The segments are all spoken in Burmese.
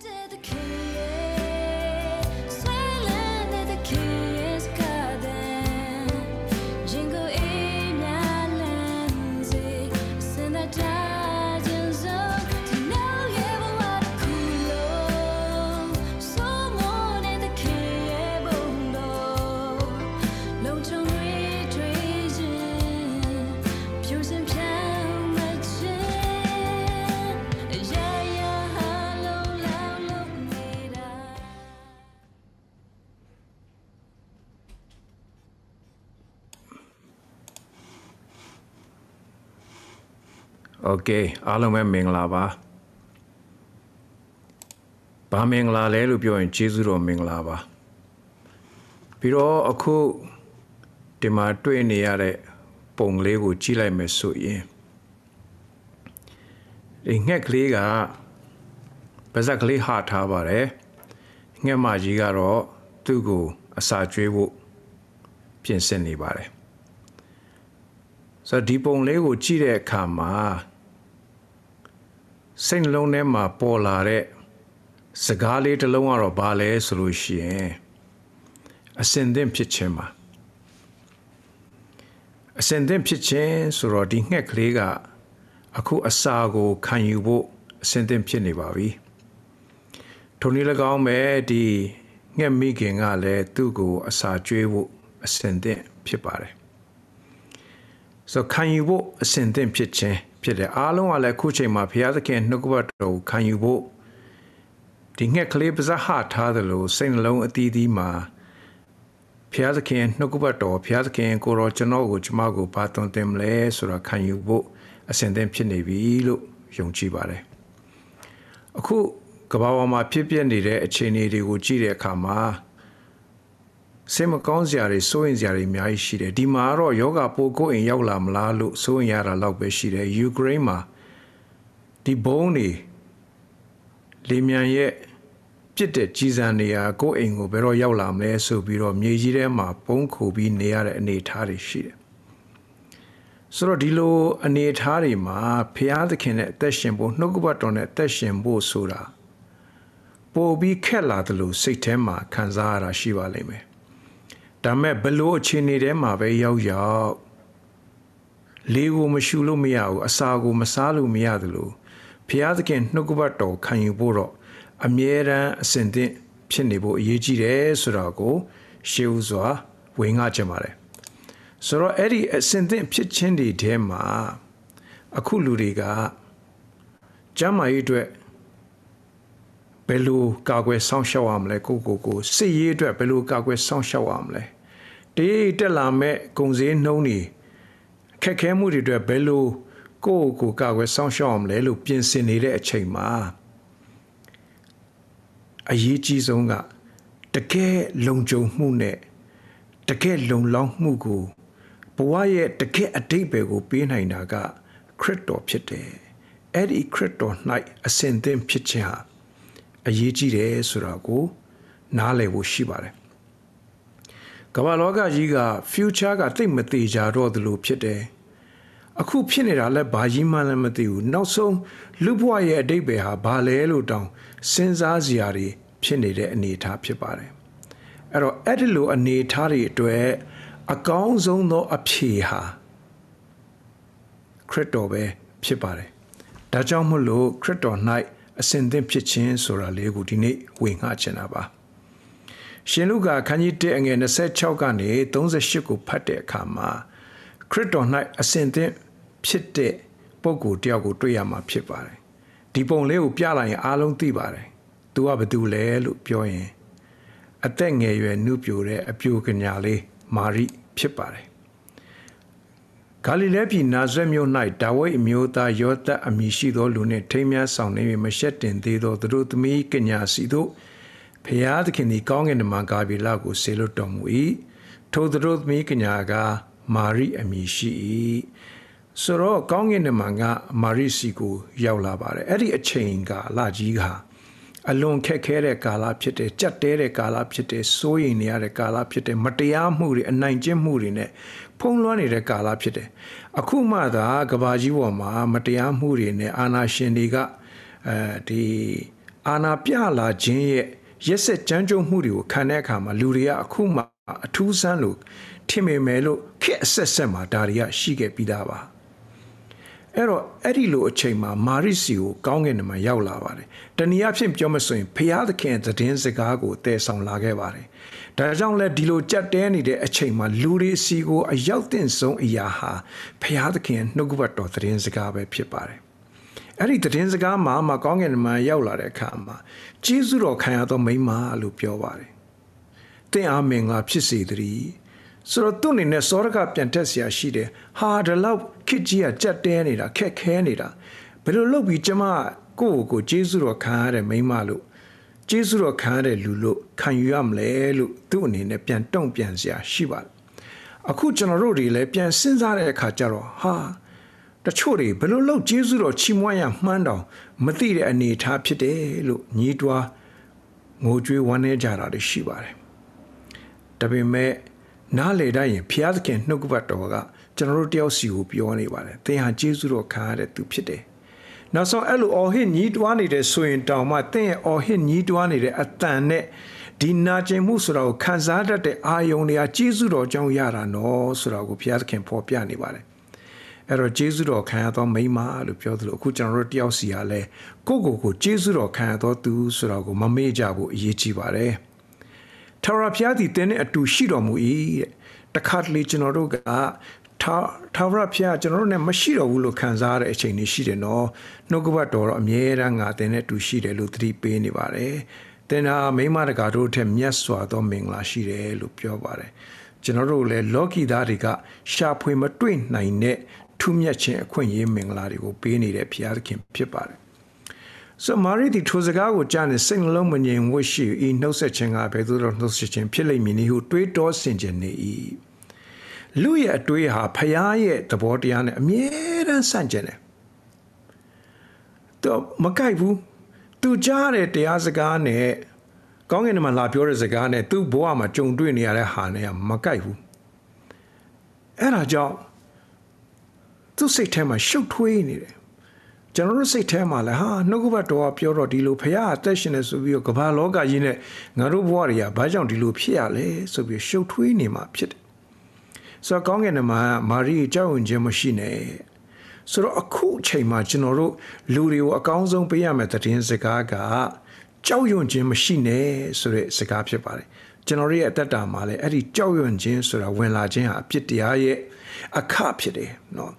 did the king Okay အားလုံးပဲမင်္ဂလာပါ။ဘာမင်္ဂလာလဲလို့ပြောရင်ကျေးဇူးတော်မင်္ဂလာပါ။ပြီးတော့အခုဒီမှာတွေ့နေရတဲ့ပုံလေးကိုကြည့်လိုက်မယ်ဆိုရင်ဒီငှက်ကလေးကပါဇက်ကလေးဟထားပါတယ်။ငှက်မကြီးကတော့သူ့ကိုအစာကျွေးဖို့ပြင်ဆင်နေပါတယ်။ဆိုတော့ဒီပုံလေးကိုကြည့်တဲ့အခါမှာ စိတ်နှလုံးထဲမှာပေါ်လာတဲ့စကားလေးတစ်လုံးကတော့ဘာလဲဆိုလို့ရှိရင်အစင်သင့်ဖြစ်ခြင်းပါအစင်သင့်ဖြစ်ခြင်းဆိုတော့ဒီငှက်ကလေးကအခုအစာကိုခံယူဖို့အစင်သင့်ဖြစ်နေပါပြီထိုနည်း၎င်းပဲဒီငှက်မိခင်ကလည်းသူ့ကိုအစာကျွေးဖို့အစင်သင့်ဖြစ်ပါတယ်ဆိုခံယူဖို့အစဉ်သင့်ဖြစ်ခြင်း ဖြစ်တယ်အားလုံးကလည်းအခုချိန်မှာဘုရားသခင်နှုတ်ကပတ်တော်ကိုခံယူဖို့ဒီငှက်ကလေးပါးစပ်ဟထားသလိုစိတ်နှလုံးအသီးသီးမှာဘုရားသခင်နှုတ်ကပတ်တော်ဘုရားသခင်ကိုရောကျွန်တော်ကိုကျွန်မကိုဘာသွန်သင်မလဲဆိုတာခံယူဖို့အစဉ်သင့်ဖြစ်နေပြီလို့ယုံကြည်ပါတယ်အခုကမ္ဘာပေါ်မှာဖြစ်ပျက်နေတဲ့အခြေအနေတွေကိုကြည့်တဲ့အခါမှာ စိတ်မကောင်းစရာတွေစိုးရင်စရာတွေအများကြီးရှိတယ်ဒီမှာတော့ယောဂပိုကိုယ်အိမ်ရောက်လာမလားလို့စိုးရင်ရတာလောက်ပဲရှိတယ်ယူကရိန်းမှာဒီဘုံတွေလေမြန်ရဲ့ပြစ်တဲ့ကြီးစံနေရာကိုယ့်အိမ်ကိုဘယ်တော့ရောက်လာမလဲဆိုပြီးတော့မြေကြီးထဲမှာပုံခိုပြီးနေရတဲ့အနေအထားတွေရှိတယ်ဆိုတော့ဒီလိုအနေအထားတွေမှာဖျားသခင်နဲ့အသက်ရှင်ဖို့နှုတ်ကပတ်တော်နဲ့အသက်ရှင်ဖို့ဆိုတာပိုပြီးခက်လာတယ်လို့စိတ်ထဲမှာခံစားရတာရှိပါလိမ့်မယ် ဒါမဲ့ဘလို့အခြေအနေထဲမှာပဲရောက်ရောက်လေးကိုမရှူလို့မရဘူးအစာကိုမစားလို့မရသလိုဖျားသခင်နှုတ်ကပတ်တော်ခံယူဖို့တော့အမြဲတမ်းအစဉ်သင့်ဖြစ်နေဖို့အရေးကြီးတယ်ဆိုတာကိုရှေးဥစွာဝင်ငှချင်ပါတယ်ဆိုတော့အဲ့ဒီအစဉ်သင့်ဖြစ်ခြင်းတွေထဲမှာအခုလူတွေကကျမ်းမာရေးအတွက် ဘယ်လိုကာကွယ်စောင့်ရှောက်ရမလဲကိုကိုကိုစစ်ရေးအတွက်ဘယ်လိုကာကွယ်စောင့်ရှောက်ရမလဲတေးတက်လာမဲ့ဂုံစည်းနှုံးနေခက်ခဲမှုတွေအတွက်ဘယ်လိုကိုကိုကိုကာကွယ်စောင့်ရှောက်ရမလဲလို့ပြင်ဆင်နေတဲ့အချိန်မှာအရေးကြီးဆုံးကတကယ်လုံခြုံမှုနဲ့တကယ်လုံလောက်မှုကိုဘဝရဲ့တကယ်အတိတ်ပဲကိုပေးနိုင်တာကခရစ်တော်ဖြစ်တယ်အဲ့ဒီခရစ်တော်၌အစဉ်သင့်ဖြစ်ခြင်းဟာ အရေးကြီးတယ်ဆိုတာကို နားလည်ဖို့ရှိပါတယ်ကမ္ဘာလောကကြီးက future ကသိပ်မသေးကြတော့သလိုဖြစ်တယ်အခုဖြစ်နေတာလည်းဘာကြီးမှလည်းမသိဘူးနောက်ဆုံးလူဘဝရဲ့အတိတ်ပဲဟာဘာလဲလို့တောင်စဉ်းစားစရာတွေဖြစ်နေတဲ့အနေအထားဖြစ်ပါတယ်အဲ့တော့အဲ့ဒီလိုအနေအထားတွေအတွက်အကောင်းဆုံးသောအဖြေဟာခရစ်တော်ပဲဖြစ်ပါတယ်ဒါကြောင့်မို့လို့ခရစ်တော်၌ အစဉ်သင့်ဖြစ်ခြင်းဆိုတာလေးကိုဒီနေ့ဝေငှချင်တာပါရှင်လုကာခန်းကြီး1အငယ်26ကနေ38ကိုဖတ်တဲ့အခါမှာခရစ်တော်၌အစဉ်သင့်ဖြစ်တဲ့ပုဂ္ဂိုလ်တယောက်ကိုတွေ့ရမှာဖြစ်ပါတယ်ဒီပုံလေးကိုပြလိုက်ရင်အားလုံးသိပါတယ်သူကဘယ်သူလဲလို့ပြောရင် အသက်ငယ်ရွယ်နှုပြိုတဲ့အပြိုကညာလေးမာရိဖြစ်ပါတယ် ဂါလိလဲပြည်နာဇရက်မြို့၌ဒါဝိဒ်အမျိုးသားယောသအမည်ရှိသောလူနှင့်ထိမ်းမြန်းဆောင်နေ၍မရှက်တင်သေးသောသူတို့သမီးကညာစီတို့ဖျားသခင်သည်ကောင်းကင်မှာဂါပြီလကိုဆေလွတ်တော်မူ၏ထိုသူတို့သမီးကညာကမာရိအမည်ရှိ၏ဆိုတော့ကောင်းကင်မှာကမာရိစီကိုရောက်လာပါတယ်အဲ့ဒီအချိန်ကလာကြီးကအလွန်ခက်ခဲတဲ့ကာလဖြစ်တယ်ကြက်တဲတဲ့ကာလဖြစ်တယ်စိုးရိမ်နေရတဲ့ကာလဖြစ်တယ်မတရားမှုတွေအနိုင်ကျင့်မှုတွေနဲ့ ဖုံးလွှမ်းနေတဲ့ကာလဖြစ်တယ်အခုမှသာကဘာကြီးပေါ်မှာ မတရားမှုတွေနဲ့အာဏာရှင်တွေကအဲဒီအာနာပြလာခြင်းရဲ့ရက်ဆက်ကြမ်းကြုတ်မှုတွေကိုခံတဲ့အခါမှာလူတွေကအခုမှအထူးဆန်းလို့ထင်မိမယ်လို့ခက်အဆက်ဆက်မှာဒါတွေကရှိခဲ့ပြီးသားပါအဲ့တော့အဲ့ဒီလိုအချိန်မှာမာရိစီကိုကောင်းကင်မှာရောက်လာပါတယ်တနည်းအားဖြင့်ပြောမဆိုရင်ဖျားသခင်သတင်းစကားကိုတည်ဆောင်လာခဲ့ပါတယ် ဒါကြောင့်လဲဒီလိုကြက်တဲနေတဲ့အချိန်မှာလူတွေစီကိုအရောက်တင်ဆုံးအရာဟာဖျားသခင်နှုတ်ကပတ်တော်သတင်းစကားပဲဖြစ်ပါတယ်အဲ့ဒီသတင်းစကားမှာမကောင်းကင်မှာရောက်လာတဲ့အခါမှာကျေးဇူးတော်ခံရသောမိန်းမလို့ပြောပါတယ်တင့်အားမင်္ဂလာဖြစ်စေတည်းဆိုတော့သူ့အနေနဲ့စောရကပြန်တက်เสียရှိတယ်ဟာဒီလောက်ခစ်ကြီးကကြက်တဲနေတာခက်ခဲနေတာဘယ်လိုလုပ်ပြီးကျမကိုယ့်ကိုယ်ကျေးဇူးတော်ခံရတဲ့မိန်းမလို့ ကျေးဇူးတော်ခံရတဲ့လူလို့ခံယူရမလဲလို့သူ့အနေနဲ့ပြန်တုံ့ပြန်စရာရှိပါတယ်အခုကျွန်တော်တို့တွေလည်းပြန်စဉ်းစားတဲ့အခါကျတော့ဟာတချို့တွေဘယ်လိုလုပ်ကျေးဇူးတော်ချီးမွမ်းရမှန်းတောင်မသိတဲ့အနေအထားဖြစ်တယ်လို့ညီးတွားငိုကြွေးဝမ်းနည်းကြတာတွေရှိပါတယ်ဒါပေမဲ့နားလေတိုင်းရင်ဘုရားသခင်နှုတ်ကပတ်တော်ကကျွန်တော်တို့တယောက်စီကိုပြောနေပါတယ်သင်ဟာကျေးဇူးတော်ခံရတဲ့သူဖြစ်တယ် နောက်ဆုံးအဲ့လိုအော်ဟစ်ညီးတွားနေတဲ့ဆိုရင်တောင်မှသင်ရဲ့အော်ဟစ်ညီးတွားနေတဲ့အတန်နဲ့ဒီနာကျင်မှုဆိုတာကိုခံစားတတ်တဲ့အာယုံတွေကကျေးဇူးတော်ကြောင့်ရတာနော်ဆိုတာကိုဘုရားသခင်ဖော်ပြနေပါတယ်အဲ့တော့ဂျေဇုတော်ခံရသောမိမလို့ပြောသလိုအခုကျွန်တော်တို့တယောက်စီကလည်းကိုယ့်ကိုယ်ကိုဂျေဇုတော်ခံရသောသူဆိုတော့ကိုမမေ့ကြဘူးအရေးကြီးပါတယ်ထာဝရဘုရားသည်တင်းနဲ့အတူရှိတော်မူ၏တဲ့တခါတလေကျွန်တော်တို့က ထာထာဝရဘုရားကျွန်တော်တို့နဲ့မရှိတော်ဘူးလို့ခံစားရတဲ့အချိန်တွေရှိတယ်နော်နှုတ်ကပတ်တော်တော့အမြဲတမ်းငါတင်းနဲ့အတူရှိတယ်လို့သတိပေးနေပါတယ်တင်ဟာမိမတကာတို့ထက်မြတ်စွာသောမင်္ဂလာရှိတယ်လို့ပြောပါတယ်ကျွန်တော်တို့လည်းလောကီသားတွေကရှာဖွေမတွေ့နိုင်တဲ့ထူးမြတ်ခြင်းအခွင့်အရေးမင်္ဂလာတွေကိုပေးနေတဲ့ဘုရားသခင်ဖြစ်ပါတယ်။ဆိုမာရီဒီထိုစကားကိုကြားနေစိတ်နှလုံးမငြိမ်ဝှက်ရှိဤနှုတ်ဆက်ခြင်းကဘယ်သို့တော့နှုတ်ဆက်ခြင်းဖြစ်လိမ့်မည်နည်းဟုတွေးတောဆင်ခြင်နေ၏။ လူရဲ့အတွေးဟာဖျားရဲ့သဘောတရားနဲ့အမြဲတမ်းဆန့်ကျင်တယ်။တော့မကြိုက်ဘူး။ तू ကြားတဲ့တရားစကားနဲ့ကောင်းကင်မှာလာပြောတဲ့စကားနဲ့သူ့ဘဝမှာကြုံတွေ့နေရတဲ့ဟာနဲ့မကြိုက်ဘူး။အဲ့ဒါကြောင့်သူ့စိတ်ထဲမှာရှုပ်ထွေးနေတယ်ကျွန်တော်တို့စိတ်ထဲမှာလည်းဟာနှုတ်ကပတ်တော်ကပြောတော့ဒီလိုဖခင်အသက်ရှင်နေဆိုပြီးတော့ကမ္ဘာလောကကြီးနဲ့ငါတို့ဘဝတွေကဘာကြောင့်ဒီလိုဖြစ်ရလဲဆိုပြီးရှုပ်ထွေးနေမှာဖြစ်တယ် ဆိုတော့ကောင်းကင်မှာမာရိကြောက်ရွံ့ခြင်းမရှိနဲ့ဆိုတော့အခုအချိန်မှာကျွန်တော်တို့လူတွေကိုအကောင်းဆုံးပေးရမယ့်သတင်းစကားကကြောက်ရွံ့ခြင်းမရှိနဲ့ဆိုတဲ့စကားဖြစ်ပါတယ်ကျွန်တော်ရဲ့အသက်တာမှာလည်းအဲ့ဒီကြောက်ရွံ့ခြင်းဆိုတာဝင်လာခြင်းဟာအပြစ်တရားရဲ့အခဖြစ်တယ်နော်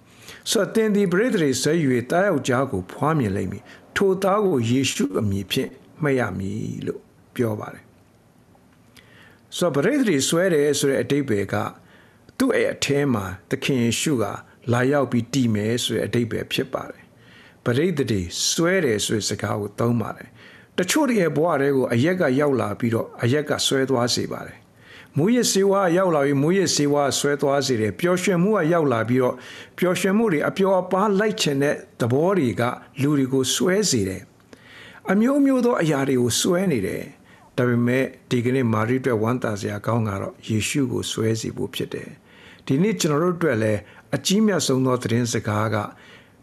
ဆိုတော့တင်ဒီပရိသေတွေဆွဲယူတားယောက်ျားကိုဖွားမြင်လိမ့်မည်ထိုသားကိုယေရှုအမည်ဖြင့်မှတ်ရမည်လို့ပြောပါတယ်ဆိုတော့ပရိသေတွေဆွဲတယ်ဆိုတဲ့အတိတ်ပဲက သူ့ရဲ့အထဲမှာသခင်ယေရှုကလာရောက်ပြီးတည်မယ်ဆိုတဲ့အတိတ်ပဲဖြစ်ပါတယ်ပရိသေတွေဆွဲတယ်ဆိုတဲ့စကားကိုသုံးပါတယ်တချို့ရဲ့ဘဝတွေကိုအရက်ကရောက်လာပြီးတော့အရက်ကဆွဲသွားစေပါတယ်မူရစေဝါရောက်လာပြီးမူရစေဝါဆွဲသွားစေတယ်ပျော်ရွှင်မှုကရောက်လာပြီးတော့ပျော်ရွှင်မှုတွေအပျော်အပါးလိုက်ချင်တဲ့သဘောတွေကလူတွေကိုဆွဲစေတယ်အမျိုးမျိုးသောအရာတွေကိုဆွဲနေတယ်ဒါပေမဲ့ဒီကနေ့မာရိအတွက်ဝမ်းသာစရာကောင်းတာတော့ယေရှုကိုဆွဲစီဖို့ဖြစ်တယ် ဒီနေ့ကျွန်တော်တို့အတွက်လည်းအကြီးမြတ်ဆုံးသောသတင်းစကားက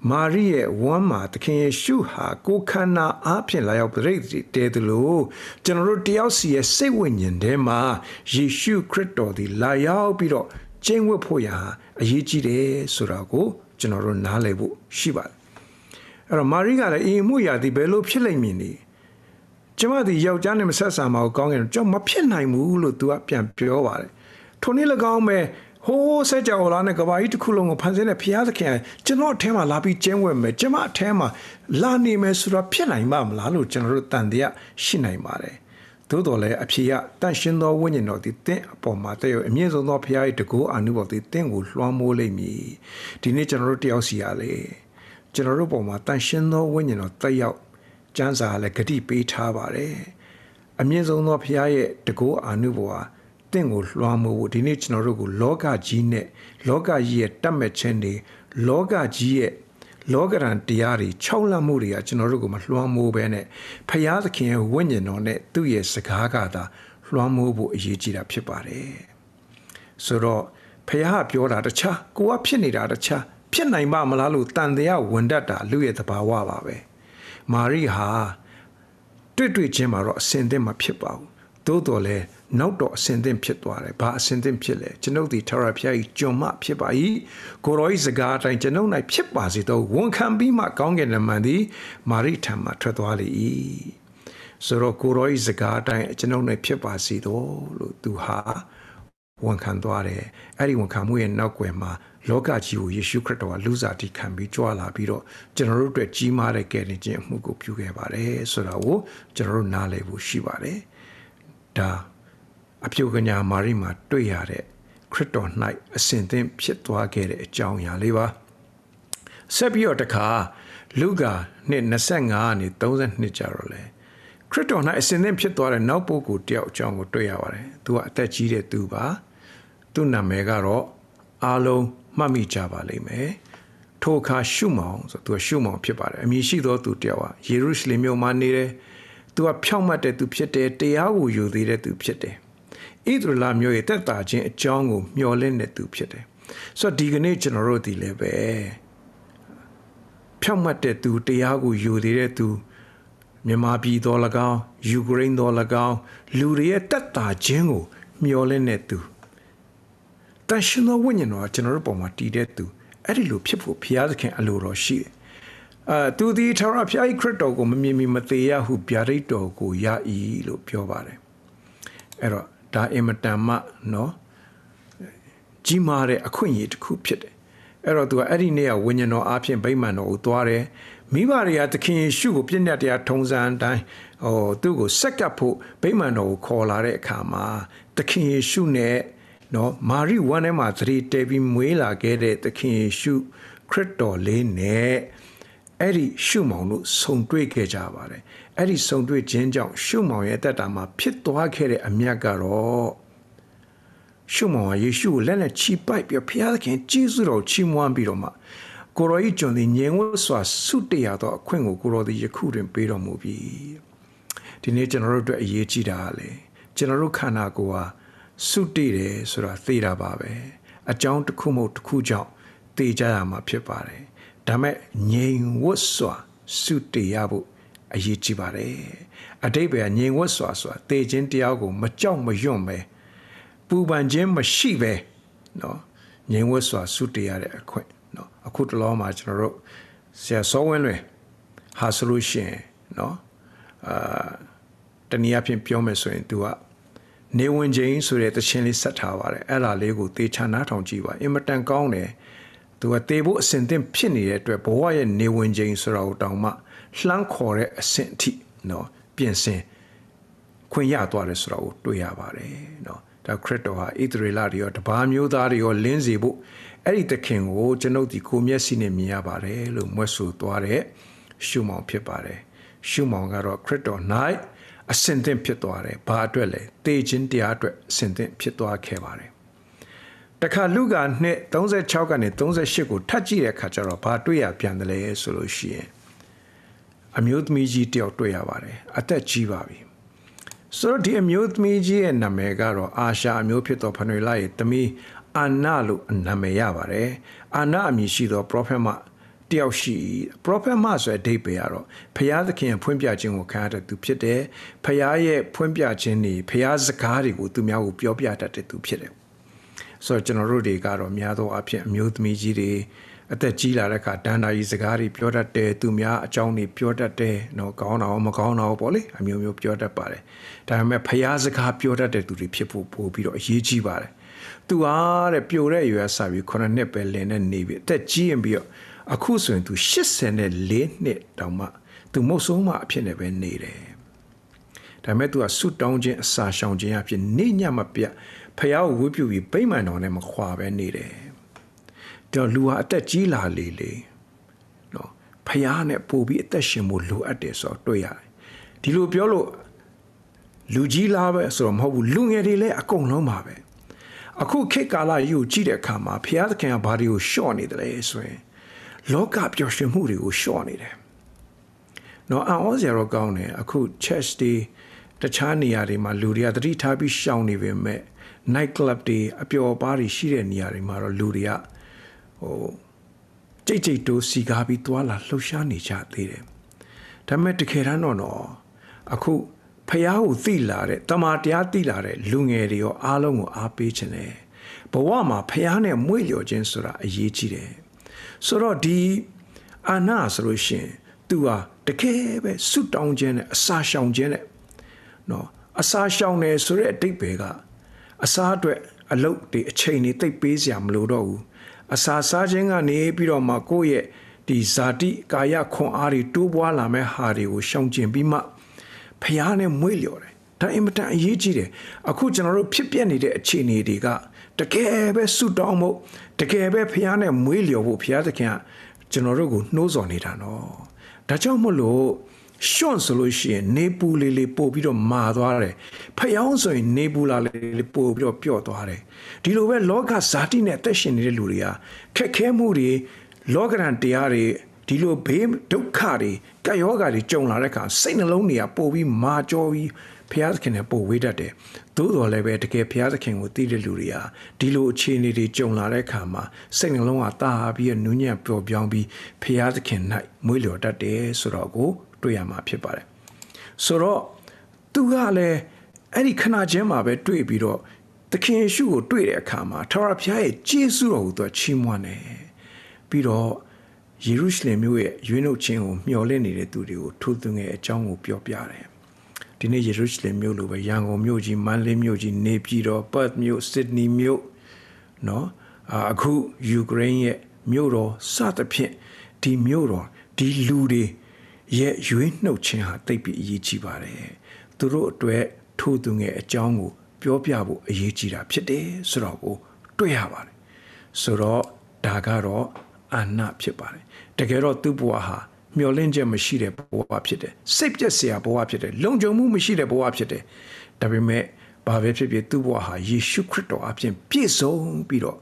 မာရိရဲ့ဝမ်းမှာသခင်ယေရှုဟာကိုခန္ဓာအားဖြင့်လာရောက်ပြိတ္တိတဲတယ်လို့ကျွန်တော်တို့တယောက်စီရဲ့စိတ်ဝိညာဉ်ထဲမှာယေရှုခရစ်တော်ဒီလာရောက်ပြီးတော့ကျင့်ဝတ်ဖို့ရာအရေးကြီးတယ်ဆိုတာကိုကျွန်တော်တို့နားလည်ဖို့ရှိပါတယ်အဲ့တော့မာရိကလည်းအေးမှုရာဒီဘယ်လိုဖြစ်လိမ့်မည်နည်းကျမဒီယောက်ျားနဲ့မဆက်ဆံပါဘူးကောင်းကင်ကျွန်မဖြစ်နိုင်ဘူးလို့သူကပြန်ပြောပါတယ်ထိုနည်း၎င်းပဲ ဟိုးဆက်ကြောလာနဲ့ကဘာကြီးတစ်ခုလုံးကိုဖန်ဆင်းတဲ့ဘုရားသခင်ကျွန်တော်အထဲမှာလာပြီးကျင်းဝဲမယ်ကျွန်မအထဲမှာလာနေမယ်ဆိုတော့ဖြစ်နိုင်ပါမလားလို့ကျွန်တော်တို့တန်တရားရှိနိုင်ပါတယ်သို့တော်လည်းအဖြေကတန့်ရှင်းသောဝိညာဉ်တော်သည်တင့်အပေါ်မှာတည့်ရအမြင့်ဆုံးသောဘုရား၏တကူအာနုဘော်သည်တင့်ကိုလွှမ်းမိုးလိမ့်မည်ဒီနေ့ကျွန်တော်တို့တယောက်စီရလေကျွန်တော်တို့ပေါ်မှာတန့်ရှင်းသောဝိညာဉ်တော်တက်ရောက်ကျမ်းစာလည်းဂတိပေးထားပါတယ်အမြင့်ဆုံးသောဘုရားရဲ့တကူအာနုဘော်ဟာ တင့်ကိုလွှမ်းမိုးဖို့ဒီနေ့ကျွန်တော်တို့ကိုလောကကြီးနဲ့လောကကြီးရဲ့တတ်မဲ့ခြင်းတွေလောကကြီးရဲ့လောကရန်တရားတွေ၆လတ်မှုတွေကကျွန်တော်တို့ကိုမလွှမ်းမိုးပဲနဲ့ဖရာသခင်ရဲ့ဝိညာဉ်တော်နဲ့သူ့ရဲ့စကားကသာလွှမ်းမိုးဖို့အရေးကြီးတာဖြစ်ပါတယ်ဆိုတော့ဖရာပြောတာတခြားကိုကဖြစ်နေတာတခြားဖြစ်နိုင်ပါမလားလို့တန်တရားဝင်တတ်တာလူရဲ့သဘာဝပါပဲမာရိဟာတွေ့တွေ့ချင်းမှာတော့အစင်သင့်မဖြစ်ပါဘူးသို့တော်လဲ နောက်တော့အစင်သင့်ဖြစ်သွားတယ်ဘာအစင်သင့်ဖြစ်လဲကျွန်ုပ်ဒီထာဝရဘုရားကြီးကျွန်မဖြစ်ပါ၏ကိုရောဤစကားအတိုင်းကျွန်ုပ်၌ဖြစ်ပါစေတော့ဝန်ခံပြီးမှကောင်းကင်နမန်သည်မာရိထံမှထွက်သွားလေ၏ဆိုတော့ကိုရောဤစကားအတိုင်းကျွန်ုပ်၌ဖြစ်ပါစေတော့လို့သူဟာဝန်ခံသွားတယ်အဲ့ဒီဝန်ခံမှုရဲ့နောက်ွယ်မှာလောကကြီးကိုယေရှုခရစ်တော်ကလူစားတိခံပြီးကြွလာပြီးတော့ကျွန်တော်တို့အတွက်ကြီးမားတဲ့ကယ်တင်ခြင်းအမှုကိုပြုခဲ့ပါတယ်ဆိုတာကိုကျွန်တော်တို့နားလည်ဖို့ရှိပါတယ်ဒါ အပြုကညာမာရိမှာတွေ့ရတဲ့ခရစ်တော်၌အစဉ်သင်ဖြစ်သွားခဲ့တဲ့အကြောင်းအရာလေးပါဆက်ပြီးတော့တခါလူကာနှစ်25ကနေ32ကျတော့လေခရစ်တော်၌အစဉ်သင်ဖြစ်သွားတဲ့နောက်ပုဂ္ဂိုလ်တယောက်အကြောင်းကိုတွေ့ရပါတယ်သူကအသက်ကြီးတဲ့သူပါသူ့နာမည်ကတော့အားလုံးမှတ်မိကြပါလိမ့်မယ်ထိုအခါရှုမောင်ဆိုသူကရှုမောင်ဖြစ်ပါတယ်အမည်ရှိသောသူတယောက်ဟာယေရုရှလင်မြို့မှာနေတယ်သူကဖြောင့်မတ်တဲ့သူဖြစ်တယ်တရားကိုယူသေးတဲ့သူဖြစ်တယ် ဣသရလမျိုးရဲ့တက်တာခြင်းအကြောင်းကိုမျှော်လင့်တဲ့သူဖြစ်တယ်ဆိုတော့ဒီကနေ့ကျွန်တော်တို့ဒီလည်းပဲဖြောင့်မတ်တဲ့သူတရားကိုယူသေးတဲ့သူမြန်မာပြည်တော်၎င်းယူကရိန်းတော်၎င်းလူတွေရဲ့တက်တာခြင်းကိုမျှော်လင့်တဲ့သူတန်ရှင်သောဝိညာဉ်တော်ကကျွန်တော်တို့ပုံမှာတည်တဲ့သူအဲ့ဒီလိုဖြစ်ဖို့ဘုရားသခင်အလိုတော်ရှိတယ်အာသူဒီထာဝရဘုရားခရစ်တော်ကိုမမြင်မီမသေးရဟုဗျာဒိတ်တော်ကိုရ၏လို့ပြောပါတယ်အဲ့တော့ ဒါအင်မတန်မှနော်ကြီးမားတဲ့အခွင့်အရေးတစ်ခုဖြစ်တယ်အဲ့တော့သူကအဲ့ဒီနေ့ကဝိညာဉ်တော်အားဖြင့်ဗိမာန်တော်ကိုသွားတယ်မိဘတွေကသခင်ယေရှုကိုပြည့်ညတ်တရားထုံစံအတိုင်းဟိုသူ့ကိုဆက်ကပ်ဖို့ဗိမာန်တော်ကိုခေါ်လာတဲ့အခါမှာသခင်ယေရှုနဲ့နော်မာရိဝမ်းထဲမှာသတိတဲပြီးမွေးလာခဲ့တဲ့သခင်ယေရှုခရစ်တော်လေးနဲ့အဲ့ဒီရှုမောင်တို့ဆုံတွေ့ခဲ့ကြပါတယ် အဲ့ဒီဆုံတွေ့ခြင်းကြောင့်ရှုမောင်ရဲ့အသက်တာမှာဖြစ်သွားခဲ့တဲ့အမြတ်ကတော့ရှုမောင်ကယေရှုကိုလက်နဲ့ချီပိုက်ပြီးဘုရားသခင်ကြီးစုတော်ချီးမွမ်းပြီးတော့မှကိုရောဤကျွန်သည်ငြိမ်ဝတ်စွာဆုတရားသောအခွင့်ကိုကိုရောသည်ယခုတွင်ပေးတော်မူပြီဒီနေ့ကျွန်တော်တို့အတွက်အရေးကြီးတာလေကျွန်တော်တို့ခန္ဓာကိုယ်ဟာဆုတည်တယ်ဆိုတာသိတာပါပဲအကြောင်းတစ်ခုမဟုတ်တစ်ခုကြောင့်သိကြရမှာဖြစ်ပါတယ်ဒါမဲ့ငြိမ်ဝတ်စွာဆုတည်ရဖို့ အရေးကြီးပါတယ်အတိတ်ပဲငြိမ်ဝတ်စွာစွာတေခြင်းတရားကိုမကြောက်မရွံ့ပဲပူပန်ခြင်းမရှိပဲနော်ငြိမ်ဝတ်စွာဆုတေရတဲ့အခွင့်နော်အခုတလောမှာကျွန်တော်တို့ဆရာစောဝင်းလွင်ဟာဆိုလို့ရှိရင်နော်အာတနည်းအားဖြင့်ပြောမယ်ဆိုရင် तू ကနေဝင်ချင်းဆိုတဲ့တခြင်းလေးဆက်ထားပါတယ်အဲ့ဒါလေးကိုသေချာနားထောင်ကြည့်ပါအင်မတန်ကောင်းတယ် तू ကသေဖို့အစဉ်သင့်ဖြစ်နေတဲ့အတွက်ဘဝရဲ့နေဝင်ချင်းဆိုတာကိုတောင်မှ လှမ်းခေါ်တဲ့အဆင့်အထိနော်ပြင်ဆင်ခွင့်ရသွားတယ်ဆိုတာကိုတွေ့ရပါတယ်နော်ဒါခရစ်တော်ဟာဣသရေလတွေရောတပါးမျိုးသားတွေရောလင်းစေဖို့အဲ့ဒီသခင်ကိုကျွန်ုပ်ဒီကိုမျက်စိနဲ့မြင်ရပါတယ်လို့မွတ်ဆိုသွားတဲ့ရှုမောင်ဖြစ်ပါတယ်ရှုမောင်ကတော့ခရစ်တော်၌အစင်သင့်ဖြစ်သွားတယ်ဘာအတွက်လဲတေခြင်းတရားအတွက်အစင်သင့်ဖြစ်သွားခဲ့ပါတယ်တခါလူကနှစ်36ကနေ38ကိုထပ်ကြည့်တဲ့အခါကျတော့ဘာတွေ့ရပြန်တယ်လဲဆိုလို့ရှိရင် အမျိုးသမီးကြီးတယောက်တွေ့ရပါတယ်အသက်ကြီးပါပြီဆိုတော့ဒီအမျိုးသမီးကြီးရဲ့နာမည်ကတော့အာရှာအမျိုးဖြစ်သောဖနွေလာရဲ့သမီးအာနာလို့နာမည်ရပါတယ်အာနာအမည်ရှိသော prophet မတယောက်ရှိ prophet မဆိုတဲ့အဓိပ္ပာယ်ကတော့ဖျားသခင်ဖွင့်ပြခြင်းကိုခံရတဲ့သူဖြစ်တယ်ဖျားရဲ့ဖွင့်ပြခြင်းတွေဖျားစကားတွေကိုသူများကိုပြောပြတတ်တဲ့သူဖြစ်တယ်ဆိုတော့ကျွန်တော်တို့တွေကတော့များသောအားဖြင့်အမျိုးသမီးကြီးတွေ အသက်ကြီးလာတဲ့အခါတန်တာကြီးစကားတွေပြောတတ်တယ်သူများအကြောင်းတွေပြောတတ်တယ်နော်ကောင်းတာရောမကောင်းတာရောပေါ့လေအမျိုးမျိုးပြောတတ်ပါတယ်ဒါပေမဲ့ဖျားစကားပြောတတ်တဲ့သူတွေဖြစ်ဖို့ပို့ပြီးတော့အရေးကြီးပါတယ်သူအားတဲ့ပြိုတဲ့ရွယ်ဆပြီး9နှစ်ပဲလင်းနေနေပြီအသက်ကြီးရင်ပြီးတော့အခုဆိုရင်သူ84နှစ်တောင်မှသူမုတ်ဆုံးမအဖြစ်နဲ့ပဲနေတယ်ဒါပေမဲ့သူကဆုတောင်းခြင်းအစာရှောင်ခြင်းအဖြစ်နေညမပြတ်ဖះကိုဝှပြုပြီးဗိမာန်တော်နဲ့မခွာပဲနေတယ် တော့လူဟာအသက်ကြီးလာလေလေနော်ဖះနဲ့ပို့ပြီးအသက်ရှင်ဖို့လိုအပ်တယ်ဆိုတော့တွေ့ရတယ်ဒီလိုပြောလို့လူကြီးလားပဲဆိုတော့မဟုတ်ဘူးလူငယ်တွေလည်းအကုန်လုံးပါပဲအခုခေတ်ကာလကြီးကိုကြည့်တဲ့အခါမှာဘုရားသခင်ကဘာတွေကိုရှော့နေတယ်လဲဆိုရင်လောကပျော်ရွှင်မှုတွေကိုရှော့နေတယ်။နော်အော်စရာတော့ကောင်းတယ်အခု church တွေတခြားနေရာတွေမှာလူတွေကတတိထားပြီးရှောင်နေပေမဲ့ night club တွေအပျော်ပါးတွေရှိတဲ့နေရာတွေမှာတော့လူတွေက ဟိုကြိတ်ကြိတ်တိုးစီကားပြီးသွာလာလှုပ်ရှားနေကြသေးတယ်။ဒါပေမဲ့တကယ်တမ်းတော့နော်အခုဖះကိုသိလာတဲ့တမာတရားသိလာတဲ့လူငယ်တွေရောအားလုံးကိုအားပေးခြင်းတယ်ဘဝမှာဖះနဲ့မွေ့လျော်ခြင်းဆိုတာအရေးကြီးတယ်ဆိုတော့ဒီအာနာဆိုလို့ရှိရင် तू ဟာတကယ်ပဲဆွတ်တောင်းခြင်းနဲ့အစာရှောင်ခြင်းနဲ့နော်အစာရှောင်တယ်ဆိုတဲ့အတိတ်ပဲကအစာအတွက်အလုပ်တွေအချိန်တွေတိတ်ပေးစရာမလိုတော့ဘူး အစာစားခြင်းကနေပြီးတော့မှကိုယ့်ရဲ့ဒီဇာတိကာယခွန်အားတွေတိုးပွားလာမဲ့ဟာတွေကိုရှောင်ကျင်ပြီးမှဖျားနဲ့မွေ့လျော်တယ်ဒါအင်မတန်အရေးကြီးတယ်အခုကျွန်တော်တို့ဖြစ်ပျက်နေတဲ့အခြေအနေတွေကတကယ်ပဲဆူတောင်းဖို့တကယ်ပဲဖျားနဲ့မွေးလျော်ဖို့ဖျားသခင်ကကျွန်တော်တို့ကိုနှိုးဆော်နေတာနော်ဒါကြောင့်မို့လို့ ရှွန့်ဆိုလို့ရှိရင်နေပူလေးလေးပို့ပြီးတော့မာသွားတယ်ဖျောင်းဆိုရင်နေပူလာလေးလေးပို့ပြီးတော့ပျော့သွားတယ်ဒီလိုပဲလောကဇာတိနဲ့အသက်ရှင်နေတဲ့လူတွေကခက်ခဲမှုတွေလောကရန်တရားတွေဒီလိုဘေးဒုက္ခတွေကြယောဂါတွေကြုံလာတဲ့အခါစိတ်နှလုံးတွေကပို့ပြီးမာကြောပြီးဖျားသခင်နဲ့ပို့ဝေးတတ်တယ်သို့တော်လည်းပဲတကယ်ဖျားသခင်ကိုသိတဲ့လူတွေဟာဒီလိုအခြေအနေတွေကြုံလာတဲ့အခါမှာစိတ်နှလုံးကတာပြီးနူးညံ့ပျော်ပြောင်းပြီးဖျားသခင်၌မွေးလျော်တတ်တယ်ဆိုတော့ကို တွေ့ရမှာဖြစ်ပါတယ်ဆိုတော့သူကလည်းအဲ့ဒီခဏချင်းမှာပဲတွေ့ပြီးတော့သခင်ယေရှုကိုတွေ့တဲ့အခါမှာထာဝရဘုရားရဲ့ကျေးဇူးတော်ကိုသူချီးမွမ်းတယ်ပြီးတော့ယေရုရှလင်မြို့ရဲ့ရွေးနှုတ်ခြင်းကိုမျှော်လင့်နေတဲ့သူတွေကိုထိုးသွင်းတဲ့အကြောင်းကိုပြောပြတယ်ဒီနေ့ယေရုရှလင်မြို့လိုပဲရန်ကုန်မြို့ကြီးမန္တလေးမြို့ကြီးနေပြည်တော်ပတ်မြို့စစ်ဒနီမြို့နော်အခုယူကရိန်းရဲ့မြို့တော်စသဖြင့်ဒီမြို့တော်ဒီလူတွေ ရဲ့ရွေးနှုတ်ခြင်းဟာတိတ်ပြီးအရေးကြီးပါတယ်သူတို့အတွက်ထိုးသူငယ်အကြောင်းကို ပြောပြဖို့အရေးကြီးတာဖြစ်တယ်ဆိုတော့ကိုတွေ့ရပါတယ်ဆိုတော့ဒါကတော့အာဏဖြစ်ပါတယ်တကယ်တော့သူ့ဘဝဟာမျောလင့်ချက်မရှိတဲ့ဘဝဖြစ်တယ်စိတ်ပြက်စရာဘဝဖြစ်တယ်လုံခြုံမှုမရှိတဲ့ဘဝဖြစ်တယ်ဒါပေမဲ့ဘာပဲဖြစ်ဖြစ်သူ့ဘဝဟာယေရှုခရစ်တော်အပြင်ပြည့်စုံပြီးတော့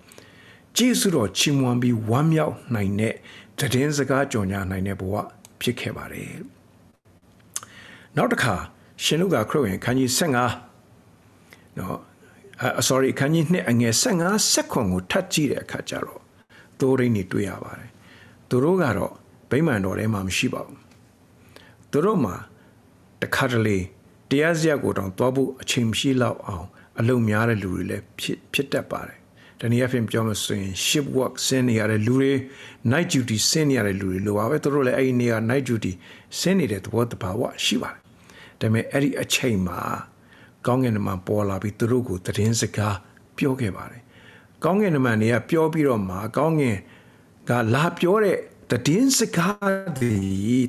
ဂျေစုတော်ချီးမွမ်းပြီးဝမ်းမြောက်နိုင်တဲ့တည်င်းစကားကြော်ညာနိုင်တဲ့ဘဝ ဖြစ်ခဲ့ပါတယ်နောက်တစ်ခါရှင်လူကခရစ်ဝင်ခန်းကြီး15နော်အ sorry ခန်းကြီး2အငယ်15ဆက်ခွန်ကိုထပ်ကြည့်တဲ့အခါကျတော့သိုးရင်းတွေတွေ့ရပါတယ်သူတို့ကတော့ဗိမာန်တော်ထဲမှာမရှိပါဘူးသူတို့မှာတခါတလေတရားစရာကိုတောင်သွားဖို့အချိန်မရှိတော့အောင် အလုံများတဲ့လူတွေလည်းဖြစ်ဖြစ်တတ်ပါတယ် တနည်းအားဖြင့်ပြောမှဆိုရင် ship work ဆင်းနေရတဲ့လူတွေ night duty ဆင်းနေရတဲ့လူတွေလိုပါပဲသူတို့လည်းအဲ့ဒီနေရာ night duty ဆင်းနေတဲ့သဘောတဘာဝရှိပါတယ်ဒါပေမဲ့အဲ့ဒီအချိန်မှာကောင်းကင်မှာပေါ်လာပြီးသူတို့ကိုသတင်းစကားပြောခဲ့ပါတယ်ကောင်းကင်နမန်တွေကပြောပြီးတော့မှကောင်းကင်ကလာပြောတဲ့တည်င်းစကားဒီ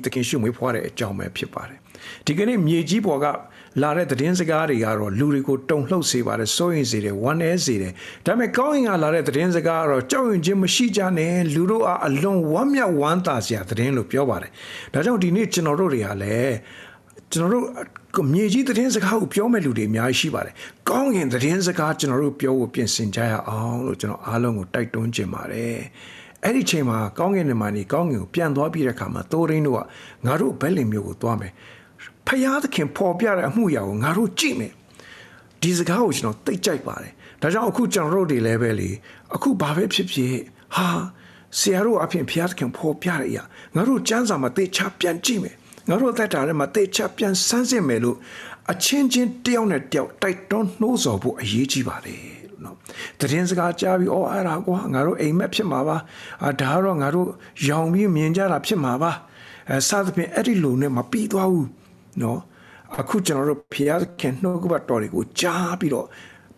တခင်ရှုမွေးဖွားတဲ့အကြောင်းပဲဖြစ်ပါတယ်ဒီကနေ့မြေကြီးပေါ်က လာတဲ့တည်င်းစကားတွေကတော့လူတွေကိုတုန်လှုပ်စေပါတယ်စိုးရင်စေတယ်ဝမ်းနည်းစေတယ်ဒါပေမဲ့ကောင်းရင်ကလာတဲ့တည်င်းစကားကတော့ကြောက်ရွံ့ခြင်းမရှိကြနဲ့လူတို့အားအလွန်ဝမ်းမြောက်ဝမ်းသာစရာတည်င်းလို့ပြောပါတယ်ဒါကြောင့်ဒီနေ့ကျွန်တော်တို့တွေကလည်းကျွန်တော်တို့မြေကြီးသတင်းစကားကိုပြောမဲ့လူတွေအများကြီးရှိပါတယ်။ကောင်းကင်သတင်းစကားကျွန်တော်တို့ပြောဖို့ပြင်ဆင်ကြရအောင်လို့ကျွန်တော်အားလုံးကိုတိုက်တွန်းချင်ပါတယ်။အဲ့ဒီချိန်မှာကောင်းကင်နေမှာနေကောင်းကင်ကိုပြန်သွားပြီးတဲ့အခါမှာတိုးရင်းတို့ကငါတို့ဘက်လင်မျိုးကိုသွားမယ်။ ဖယားသခင်ပေါ်ပြတဲ့အမှုရာကိုငါတို့ကြည့်မယ်။ဒီစကားကိုကျွန်တော်သိကြိုက်ပါတယ်။ဒါကြောင့်အခုကျွန်တော်တို့တွေလည်းပဲလေအခုဘာပဲဖြစ်ဖြစ်ဟာဆရာတို့အဖြစ်ဖယားသခင်ပေါ်ပြတဲ့အရာငါတို့စံစာမှာသိချပြန်ကြည့်မယ်။ငါတို့အသက်တာထဲမှာတေချပြန်ဆန်းစစ်မယ်လို့အချင်းချင်းတယောက်နဲ့တယောက်တိုက်တွန်းနှိုးဆော်ဖို့အရေးကြီးပါတယ်နော်တရင်စကားကြားပြီးအော်အဲ့ဒါကွာငါတို့အိမ်မက်ဖြစ်မှာပါအာဒါကတော့ငါတို့ရောင်ပြီးမြင်ကြတာဖြစ်မှာပါအဲစသဖြင့်အဲ့ဒီလိုနဲ့မပြီးသွားဘူး နော်အခုကျွန်တော်တို့ဖျားခင်နှုတ်ကပတ်တော်တွေကိုကြားပြီးတော့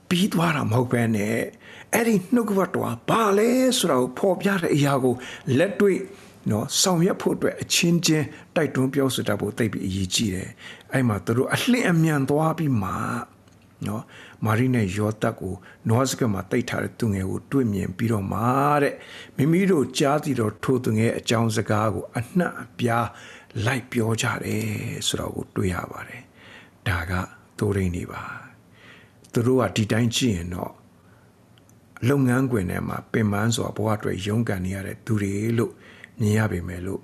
ပြီးသွားတာမဟုတ်ပဲနဲ့အဲ့ဒီနှုတ်ကပတ်တော်ကဘာလဲဆိုတာကိုဖော်ပြတဲ့အရာကိုလက်တွေ့နော်ဆောင်ရွက်ဖို့အတွက်အချင်းချင်းတိုက်တွန်းပြောဆိုတတ်ဖို့သိပြီးအရေးကြီးတယ်အဲ့မှာသူတို့အလှင့်အမြန်သွားပြီးမှနော်မာရီနဲ့ယောသက်ကိုနွားစကမှာတိတ်ထားတဲ့သူငယ်ကိုတွေ့မြင်ပြီးတော့မှတဲ့မိမိတို့ကြားသိတော့ထိုသူငယ်အကြောင်းစကားကိုအနှံ့အပြား လိုက်ပြောကြတယ်ဆိုတော့ကိုတွေ့ရပါတယ်ဒါကသိုးရင်းနေပါသူတို့ကဒီတိုင်းကြည့်ရင်တော့လုပ်ငန်းခွင်ထဲမှာပင်ပန်းစွာဘဝအတွက်ရုန်းကန်နေရတဲ့သူတွေလို့မြင်ရပေမဲ့လို့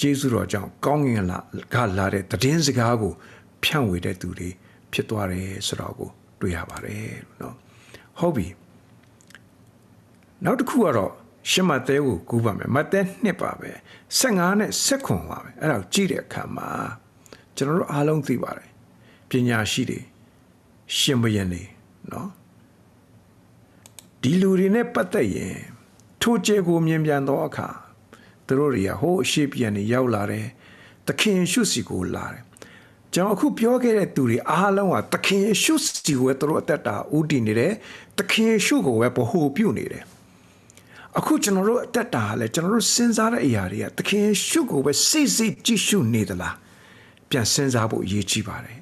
ကျေးဇူးတော်ကြောင့်ကောင်းကင်လာကလာတဲ့တည်င်းစကားကို ဖြန့်ဝေတဲ့သူတွေဖြစ်သွားတယ်ဆိုတော့ကိုတွေ့ရပါတယ်เนาะဟုတ်ပြီနောက်တစ်ခုကတော့ ရှမသဲကိုကူးပါမယ်မသဲနှစ်ပါပဲ15နဲ့16ပါပဲအဲ့ဒါကိုကြည့်တဲ့အခါမှာကျွန်တော်တို့အားလုံးသိပါတယ်ပညာရှိတွေရှင်ဘရင်တွေနော်ဒီလူတွေနဲ့ပတ်သက်ရင်ထိုကျဲကိုမြင်ပြန်သောအခါသူတို့တွေကဟိုးအရှိပြန်နေရောက်လာတယ်သခင်ယေရှုစီကိုလာတယ်ကျွန်တော်အခုပြောခဲ့တဲ့သူတွေအားလုံးကသခင်ယေရှုစီကိုပဲသူတို့အသက်တာဥတည်နေတယ်သခင်ယေရှုကိုပဲဗဟုပြုနေတယ် အခုကျွန်တော်တို့အသက်တာကလည်းကျွန်တော်တို့စဉ်းစားတဲ့အရာတွေကသခင်ယေရှုကိုပဲစိတ်စိတ်ကြည့်ရှုနေသလားပြန်စဉ်းစားဖို့အရေးကြီးပါတယ်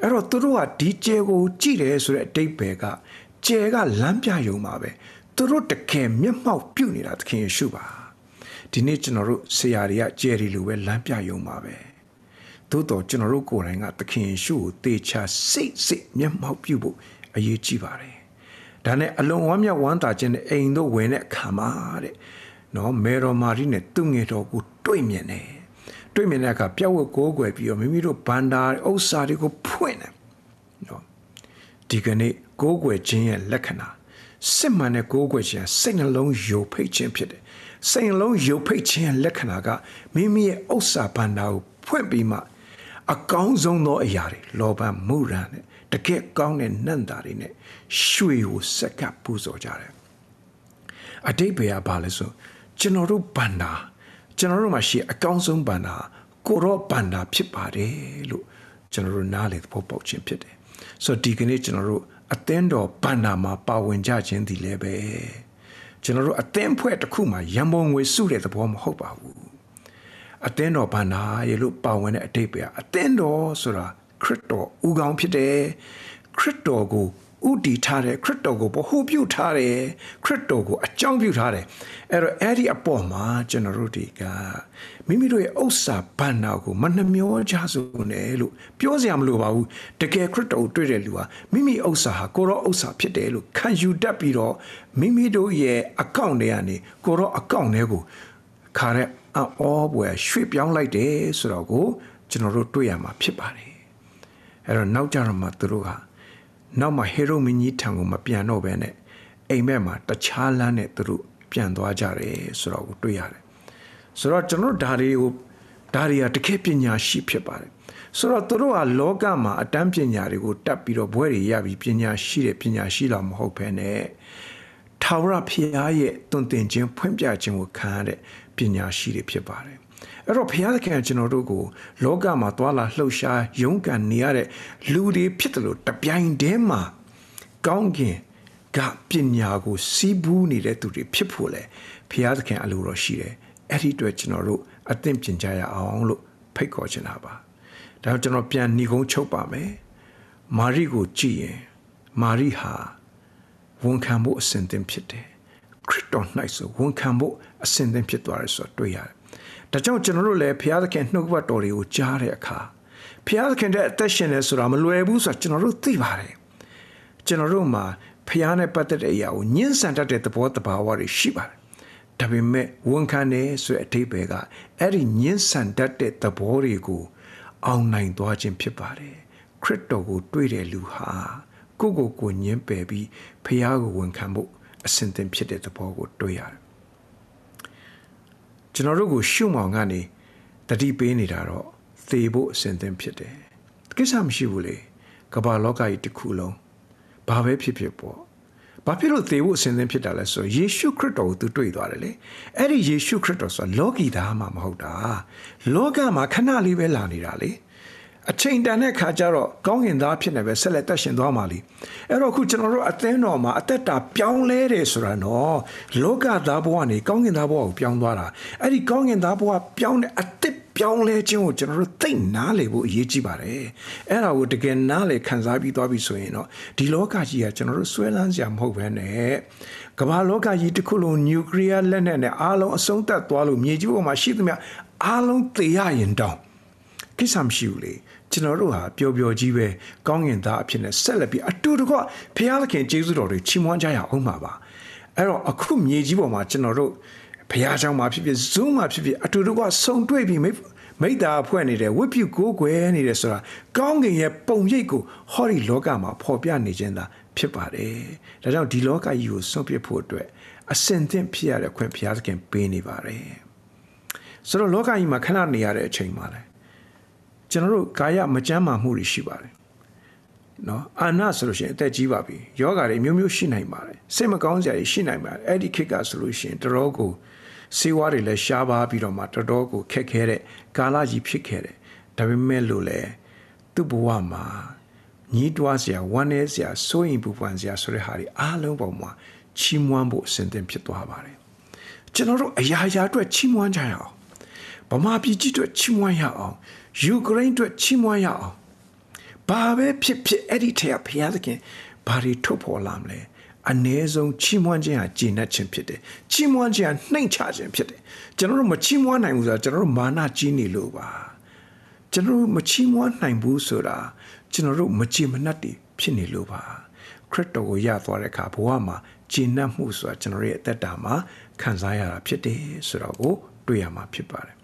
အဲ့တော့သူတို့ကဒီကျဲကိုကြည့်တယ်ဆိုတဲ့အတိတ်ပဲကကျဲကလမ်းပြယုံပါပဲသူတို့တကယ်မျက်မှောက်ပြုနေတာသခင်ယေရှုပါဒီနေ့ကျွန်တော်တို့ဆရာတွေကကျဲဒီလိုပဲလမ်းပြယုံပါပဲသို့တော့ကျွန်တော်တို့ကိုယ်တိုင်ကသခင်ယေရှုကိုတေချာစိတ်စိတ်မျက်မှောက်ပြုဖို့အရေးကြီးပါတယ် ဒါနဲ့အလွန်ဝမ်းမြောက်ဝမ်းသာခြင်းနဲ့အိမ်တို့ဝင်တဲ့အခါမှာတဲ့နော်မေရောမာရီနဲ့သူငယ်တော်ကိုတွေ့မြင်တယ်တွေ့မြင်တဲ့အခါပြောက်ဝတ်ကိုးကွယ်ပြီးတော့မိမိတို့ဘန္တာဥစ္စာတွေကိုဖွင့်တယ်နော်ဒီကနေ့ကိုးကွယ်ခြင်းရဲ့လက္ခဏာစစ်မှန်တဲ့ကိုးကွယ်ခြင်းစိတ်နှလုံးယိုဖိတ်ခြင်းဖြစ်တယ်စိတ်နှလုံးယိုဖိတ်ခြင်းရဲ့လက္ခဏာကမိမိရဲ့ဥစ္စာဘန္တာကိုဖွင့်ပြီးမှ အကောင်းဆုံးသောအရာတွေလောဘမုရန်နဲ့ တကယ်ကောင်းတဲ့နတ်သားတွေနဲ့ရွှေကိုစက္ကပ်ပူဇော်ကြတယ်အတိတ်ဘေကဘာလဲဆိုကျွန်တော်တို့ဘန္တာကျွန်တော်တို့မှာရှိအကောင်းဆုံးဘန္တာကိုရောဘန္တာဖြစ်ပါတယ်လို့ကျွန်တော်တို့နားလေသဘောပေါက်ခြင်းဖြစ်တယ်ဆိုတော့ဒီကနေ့ကျွန်တော်တို့အသင်းတော်ဘန္တာမှာပါဝင်ကြခြင်းဒီလည်းပဲကျွန်တော်တို့အသင်းဖွဲ့တစ်ခုမှာရန်ပုံငွေစုတဲ့သဘောမဟုတ်ပါဘူးအသင်းတော်ဘန္နာရေလို့ပါဝင်တဲ့အတိတ်ပဲအသင်းတော်ဆိုတာ ခရစ်တော်ဥကောင်းဖြစ်တယ်ခရစ်တော်ကိုဥတီထားတယ်ခရစ်တော်ကိုဗဟုပြုထားတယ်ခရစ်တော်ကိုအကြောင်းပြုထားတယ်အဲ့တော့အဲ့ဒီအပေါ်မှာကျွန်တော်တို့တွေကမိမိတို့ရဲ့ဥစ္စာဘန္နာကိုမနှမျောကြစို့နဲ့လို့ပြောစရာမလိုပါဘူးတကယ်ခရစ်တော်ကိုတွေ့တဲ့လူဟာမိမိဥစ္စာဟာကိုရောဥစ္စာဖြစ်တယ်လို့ခံယူတတ်ပြီးတော့မိမိတို့ရဲ့အကောင့်တွေကနေကိုရောအကောင့်တွေကိုခါတဲ့အဩဘွယ်ရွှေ့ပြောင်းလိုက်တယ်ဆိုတော့ကိုကျွန်တော်တို့တွေ့ရမှာဖြစ်ပါတယ် အဲ့တော့နောက်ကြတော့မှသူတို့ဟာနောက်မှဟေရုမင်းကြီးထံကိုမပြန်တော့ဘဲနဲ့အိမ်မက်မှာတခြားလမ်းနဲ့သူတို့ပြန်သွားကြတယ်ဆိုတော့ကိုတွေ့ရတယ်ဆိုတော့ကျွန်တော်တို့ဒါတွေကိုဒါတွေကတကယ်ပညာရှိဖြစ်ပါတယ်ဆိုတော့သူတို့ဟာလောကမှာအတန်းပညာတွေကိုတတ်ပြီးတော့ဘွဲတွေရပြီးပညာရှိတဲ့ပညာရှိလာမဟုတ်ဘဲနဲ့ထာဝရဘုရားရဲ့တွင်တင်ခြင်းဖွင့်ပြခြင်းကိုခံရတဲ့ပညာရှိတွေဖြစ်ပါတယ် အဲ့တော့ဘုရားသခင်ကကျွန်တော်တို့ကိုလောကမှာသွာလာလှုပ်ရှားရုန်းကန်နေရတဲ့လူတွေဖြစ်တယ်လို့တပြိုင်တည်းမှာကောင်းကင်ကပညာကိုစီးပူးနေတဲ့သူတွေဖြစ်ဖို့လေဘုရားသခင်အလိုတော်ရှိတယ်အဲ့ဒီအတွက်ကျွန်တော်တို့အသင့်ပြင်ကြရအောင်လို့ဖိတ်ခေါ်ချင်တာပါဒါကြောင့်ကျွန်တော်ပြန်ညီကုန်းချုပ်ပါမယ်မာရိကိုကြည့်ရင်မာရိဟာဝန်ခံဖို့အစဉ်သင့်ဖြစ်တယ်ခရစ်တော်၌ဆိုဝန်ခံဖို့အစဉ်သင့်ဖြစ်သွားတယ်ဆိုတော့တွေ့ရတယ် ဒါကြောင့်ကျွန်တော်တို့လည်းဘုရားသခင်နှုတ်ကပတ်တော်တွေကိုကြားတဲ့အခါဘုရားသခင်တဲ့အသက်ရှင်နေဆိုတာမလွယ်ဘူးဆိုတာကျွန်တော်တို့သိပါတယ်ကျွန်တော်တို့မှာဘုရားနဲ့ပတ်သက်တဲ့အရာကိုညှင်းဆန်တတ်တဲ့သဘောတဘာဝတွေရှိပါတယ်ဒါပေမဲ့ဝန်ခံနေဆိုတဲ့အဓိပ္ပာယ်ကအဲ့ဒီညှင်းဆန်တတ်တဲ့သဘောတွေကိုအောင်နိုင်သွားခြင်းဖြစ်ပါတယ်ခရစ်တော်ကိုတွေ့တဲ့လူဟာကိုယ့်ကိုယ်ကိုညှင်းပယ်ပြီးဖះကိုဝန်ခံဖို့အစဉ်သင်ဖြစ်တဲ့သဘောကိုတွေ့ရတယ် ကျွန်တော်တို့ကိုရှုမောင်ကနေတတိပေးနေတာတော့သေဖို့အစဉ်သင်ဖြစ်တယ်ကိစ္စမရှိဘူးလေကမ္ဘာလောကကြီးတစ်ခုလုံးဘာပဲဖြစ်ဖြစ်ပေါ့ဘာဖြစ်လို့သေဖို့အစဉ်သင်ဖြစ်တာလဲဆိုယေရှုခရစ်တော်ကိုသူတွေ့သွားတယ်လေအဲ့ဒီယေရှုခရစ်တော်ဆိုတာလောကီသားမှမဟုတ်တာလောကမှာခဏလေးပဲလာနေတာလေ အချိန်တန်တဲ့ခါကျတော့ကောင်းကင်သားဖြစ်နေပဲဆက်လက်တက်ရှင်သွားမှာလीအဲ့တော့အခုကျွန်တော်တို့အသင်းတော်မှာအသက်တာပြောင်းလဲတယ်ဆိုတာနော်လောကသားဘဝကနေကောင်းကင်သားဘဝကိုပြောင်းသွားတာအဲ့ဒီကောင်းကင်သားဘဝပြောင်းတဲ့အသက်ပြောင်းလဲခြင်းကိုကျွန်တော်တို့သိနားလေဖို့အရေးကြီးပါတယ်အဲ့ဒါကိုတကယ်နားလေခံစားပြီးသွားပြီဆိုရင်တော့ဒီလောကကြီးကကျွန်တော်တို့ဆွဲလန်းစရာမဟုတ်ဘဲနဲ့ကမ္ဘာလောကကြီးတစ်ခုလုံးနျူကလ িয়ার လက်နက်နဲ့အားလုံးအဆုံးသတ်သွားလို့မြေကြီးပေါ်မှာရှိသမျှအားလုံးသေရရင်တောင်ကိစ္စမရှိဘူးလေ ကျွန်တော်တို့ဟာပျော်ပျော်ကြီးပဲကောင်းကင်သားအဖြစ်နဲ့ဆက်လက်ပြီးအတူတကွဖခင်သခင်ကျေးဇူးတော်တွေချီးမွမ်းကြရအောင်ပါပါအဲ့တော့အခုမြေကြီးပေါ်မှာကျွန်တော်တို့ဘုရားကျောင်းမှာဖြစ်ဖြစ် Zoom မှာဖြစ်ဖြစ်အတူတကွဆုံတွေ့ပြီးမိမိတ္တာဖွဲ့နေတယ်ဝိပုကိုးကွယ်နေတယ်ဆိုတာကောင်းကင်ရဲ့ပုံရိပ်ကိုဟောဒီလောကမှာဖော်ပြနေခြင်းသာဖြစ်ပါတယ်ဒါကြောင့်ဒီလောကကြီးကိုဆုံးဖြတ်ဖို့အတွက်အစင်သင့်ဖြစ်ရတဲ့ခွင့်ဘုရားသခင်ပေးနေပါတယ်ဆိုတော့လောကကြီးမှာခဏနေရတဲ့အချိန်မှာလဲ ကျွန်တော်တို့ကာယမကြမ်းမာမှုတွေရှိပါတယ်နော်အာနာဆိုလို့ရှိရင်အသက်ကြီးပါပြီယောဂါတွေမျိုးမျိုးရှိနိုင်ပါတယ်စိတ်မကောင်းစရာတွေရှိနိုင်ပါတယ်အဲ့ဒီခေတ်ကဆိုလို့ရှိရင်တော်တော်ကိုစေဝါတွေလည်းရှားပါပြီးတော့မှတော်တော်ကိုခက်ခဲတဲ့ကာလကြီးဖြစ်ခဲ့တယ်ဒါပေမဲ့လို့လေသူ့ဘဝမှာညီးတွားစရာဝမ်းနည်းစရာစိုးရင်ပူပန်စရာဆိုတဲ့ဟာတွေအားလုံးပေါ်မှာချီးမွမ်းဖို့အစဉ်သင့်ဖြစ်သွားပါတယ်ကျွန်တော်တို့အရာရာအတွက်ချီးမွမ်းကြရအောင်ဗမာပြည်ကြီးအတွက်ချီးမွမ်းရအောင် ယူကရိန်းအတွက်ချီးမွမ်းရအောင်ဘာပဲဖြစ်ဖြစ်အဲ့ဒီထက်ကဘုရားသခင်ဘာတွေထုတ်ဖော်လာမလဲအ ਨੇ ဆုံးချီးမွမ်းခြင်းဟာဂျင်းနဲ့ခြင်းဖြစ်တယ်ချီးမွမ်းခြင်းဟာနှိမ်ချခြင်းဖြစ်တယ်ကျွန်တော်တို့မချီးမွမ်းနိုင်ဘူးဆိုတာကျွန်တော်တို့မာနကြီးနေလို့ပါကျွန်တော်တို့မချီးမွမ်းနိုင်ဘူးဆိုတာကျွန်တော်တို့မကြည်မနှက်တွေဖြစ်နေလို့ပါခရစ်တော်ကိုရသွားတဲ့အခါဘဝမှာဂျင်းနှက်မှုဆိုတာကျွန်တော်ရဲ့အသက်တာမှာခံစားရတာဖြစ်တယ်ဆိုတော့ကိုတွေ့ရမှာဖြစ်ပါတယ်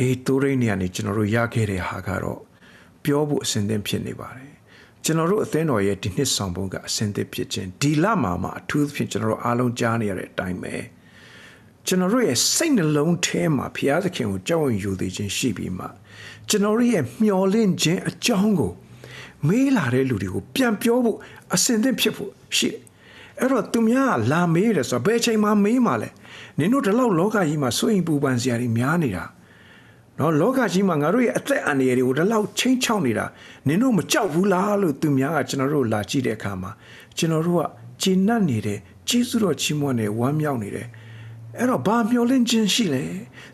အေးတိုးရင်းနေရာနေကျွန်တော်တို့ရခဲ့တဲ့ဟာကတော့ပြောဖို့အစဉ်သင့်ဖြစ်နေပါတယ်ကျွန်တော်တို့အသင်းတော်ရဲ့ဒီနှစ်ဆောင်ပုံကအစဉ်သင့်ဖြစ်ခြင်းဒီလမှာမှအထူးသဖြင့်ကျွန်တော်တို့အားလုံးကြားနေရတဲ့အတိုင်းပဲကျွန်တော်တို့ရဲ့စိတ်နှလုံးထဲမှာဘုရားသခင်ကိုကြောက်ရွံ့ယူသေးခြင်းရှိပြီးမှကျွန်တော်တို့ရဲ့မျှော်လင့်ခြင်းအကြောင်းကိုမေးလာတဲ့လူတွေကိုပြန်ပြောဖို့အစဉ်သင့်ဖြစ်ဖို့ရှိတယ်အဲ့တော့သူများကလာမေးတယ်ဆိုတော့ဘယ်ချိန်မှမေးမှလဲနင်တို့ဒီလောက်လောကကြီးမှာစိုးရင်ပူပန်စရာတွေများနေတာ နော်လောကကြီးမှာငါတို့ရဲ့အသက်အန္တရာယ်တွေကိုဒီလောက်ချင်းချောက်နေတာနင်တို့မကြောက်ဘူးလားလို့သူများကကျွန်တော်တို့လာကြည့်တဲ့အခါမှာကျွန်တော်တို့ကဂျင်းနတ်နေတယ်ကျေးဇူးတော်ချီးမွမ်းနေဝမ်းမြောက်နေတယ်အဲ့တော့ဘာမျောလင့်ခြင်းရှိလဲ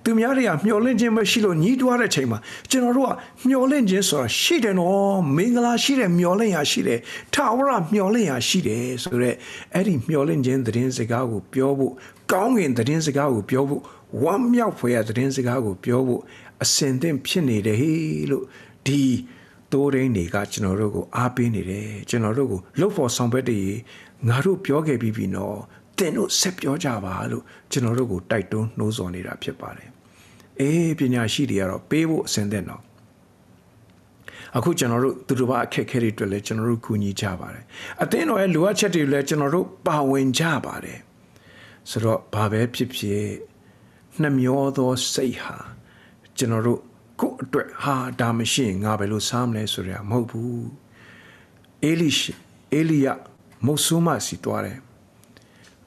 သူများတွေကမျောလင့်ခြင်းမရှိလို့ညီးတွားတဲ့ချိန်မှာကျွန်တော်တို့ကမျောလင့်ခြင်းဆိုတာရှိတယ်နော်မင်္ဂလာရှိတယ်မျောလင့်ရရှိတယ်ထာဝရမျောလင့်ရရှိတယ်ဆိုတော့အဲ့ဒီမျောလင့်ခြင်းသတင်းစကားကိုပြောဖို့ကောင်းကင်သတင်းစကားကိုပြောဖို့ဝမ်းမြောက်ဖွယ်ရသတင်းစကားကိုပြောဖို့ အစင်သင့်ဖြစ်နေတယ်ဟေးလို့ဒီတိုးရင်းတွေကကျွန်တော်တို့ကိုအားပေးနေတယ်ကျွန်တော်တို့ကိုလှုပ်ဖို့ဆောင်ဘက်တည်းငါတို့ပြောခဲ့ပြီးပြီနော်တင်တို့ဆက်ပြောကြပါလို့ကျွန်တော်တို့ကိုတိုက်တွန်းနှိုးဆော်နေတာဖြစ်ပါတယ်အေးပညာရှိတွေကတော့ပေးဖို့အစင်သင့်တော့အခုကျွန်တော်တို့သူတို့ဘာအခက်အခဲတွေအတွက်လည်းကျွန်တော်တို့ကူညီကြပါတယ်အသင်းတော်ရဲ့လိုအပ်ချက်တွေလည်းကျွန်တော်တို့ပါဝင်ကြပါတယ်ဆိုတော့ဘာပဲဖြစ်ဖြစ်နှမျောသောစိတ်ဟာ ကျွန်တော်တို့ကိုယ့်အတွက်ဟာဒါမရှိရင်ငါဘယ်လိုစားမလဲဆိုရမဟုတ်ဘူးအေလိရှအေလိယမုတ်ဆိုးမစီတွားတယ်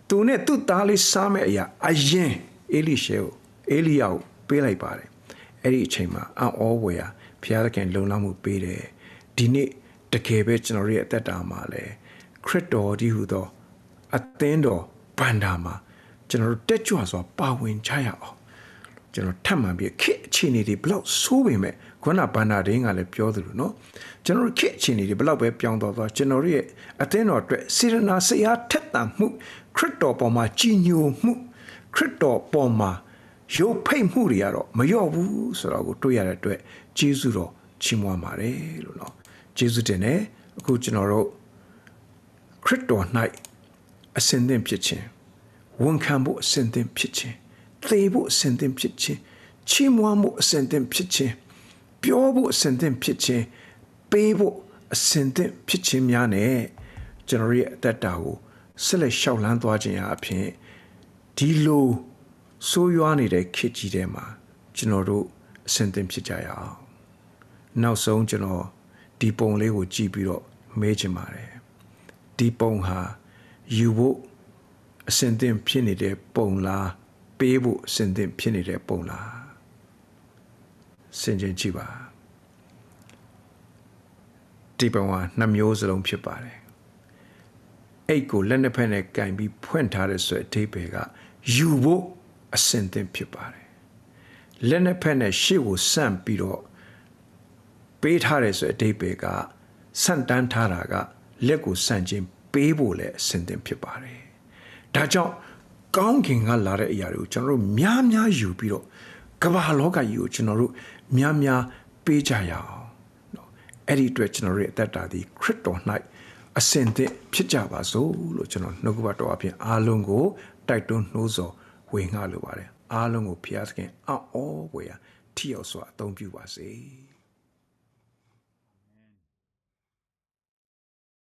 သူနဲ့သူ့သားလေးစားမဲ့အရာအရင်အေလိရှေကိုအေလိယကိုပေးလိုက်ပါတယ်အဲ့ဒီအချိန်မှာအံ့ဩဝယ်ရာဘုရားသခင်လုံလောက်မှုပေးတယ်ဒီနေ့တကယ်ပဲကျွန်တော်ရဲ့အသက်တာမှာလဲခရစ်တော်ဒီဟူသောအသင်းတော်ဘန္တာမှာကျွန်တော်တို့တက်ကြွစွာပါဝင်ကြရအောင် ကျွန်တော်ထပ်မှန်ပြီးခစ်အခြေအနေတွေဘလောက်ဆိုးပေမဲ့ခုနဘန္နာဒင်းကလည်းပြောသလိုနော်ကျွန်တော်ခစ်အခြေအနေတွေဘလောက်ပဲပြောင်းသွားသွားကျွန်တော်တို့ရဲ့အသင်းတော်အတွက်စေရနာဆရာထက်သန်မှုခရစ်တော်ပေါ်မှာကြည်ညိုမှုခရစ်တော်ပေါ်မှာရုပ်ဖိတ်မှုတွေကတော့မလျော့ဘူးဆိုတော့ကိုတွေ့ရတဲ့အတွက်ဂျေဇုတော်ချီးမွမ်းပါတယ်လို့နော်ဂျေဇုတင်တယ်အခုကျွန်တော်တို့ခရစ်တော်၌အစင်သင်ဖြစ်ခြင်းဝန်ခံဖို့အစင်သင်ဖြစ်ခြင်း သေဖို့အစင်သင့်ဖြစ်ခြင်းချီးမွမ်းဖို့အစင်သင့်ဖြစ်ခြင်းပြောဖို့အစင်သင့်ဖြစ်ခြင်းပေးဖို့အစင်သင့်ဖြစ်ခြင်းများနဲ့ကျွန်တော်ရဲ့အသက်တာကိုဆက်လက်ရှောက်လန်းသွားခြင်းအပြင်ဒီလိုဆိုးရွားနေတဲ့ခေတ်ကြီးထဲမှာကျွန်တော်တို့အစင်သင့်ဖြစ်ကြရအောင်နောက်ဆုံးကျွန်တော်ဒီပုံလေးကိုကြည့်ပြီးတော့မေးချင်ပါတယ်ဒီပုံဟာယူဖို့အစင်သင့်ဖြစ်နေတဲ့ပုံလား ပေးဖို့အစင်သင့်ဖြစ်နေတဲ့ပုံလားစင်ကြင်ကြည့်ပါဒီပုံဟာနှစ်မျိုးစလုံးဖြစ်ပါတယ်အိတ်ကိုလက်နှစ်ဖက်နဲ့ကင်ပြီးဖွင့်ထားတဲ့ဆိုအသေးပဲကယူဖို့အစင်သင့်ဖြစ်ပါတယ်လက်နှစ်ဖက်နဲ့ရှေ့ကိုဆန့်ပြီးတော့ပေးထားတယ်ဆိုအတိတ်ပဲကဆန့်တန်းထားတာကလက်ကိုဆန့်ခြင်းပေးဖို့လည်းအစင်သင့်ဖြစ်ပါတယ်ဒါကြောင့် ကောင်းကင်ကလာတဲ့အရာတွေကိုကျွန်တော်တို့များများယူပြီးတော့ကမ္ဘာလောကကြီးကိုကျွန်တော်တို့များများပေးကြရအောင်เนาะအဲ့ဒီအတွက်ကျွန်တော်တို့ရဲ့အသက်တာဒီခရစ်တော်၌အစင်သင့်ဖြစ်ကြပါစို့လို့ကျွန်တော်နှုတ်ကပတ်တော်အပြင်အားလုံးကိုတိုက်တွန်းနှိုးဆော်ဝေငှလိုပါတယ်အားလုံးကိုဖျားသခင်အော်ဩဝေရထီရောက်စွာအသုံးပြုပါစေ။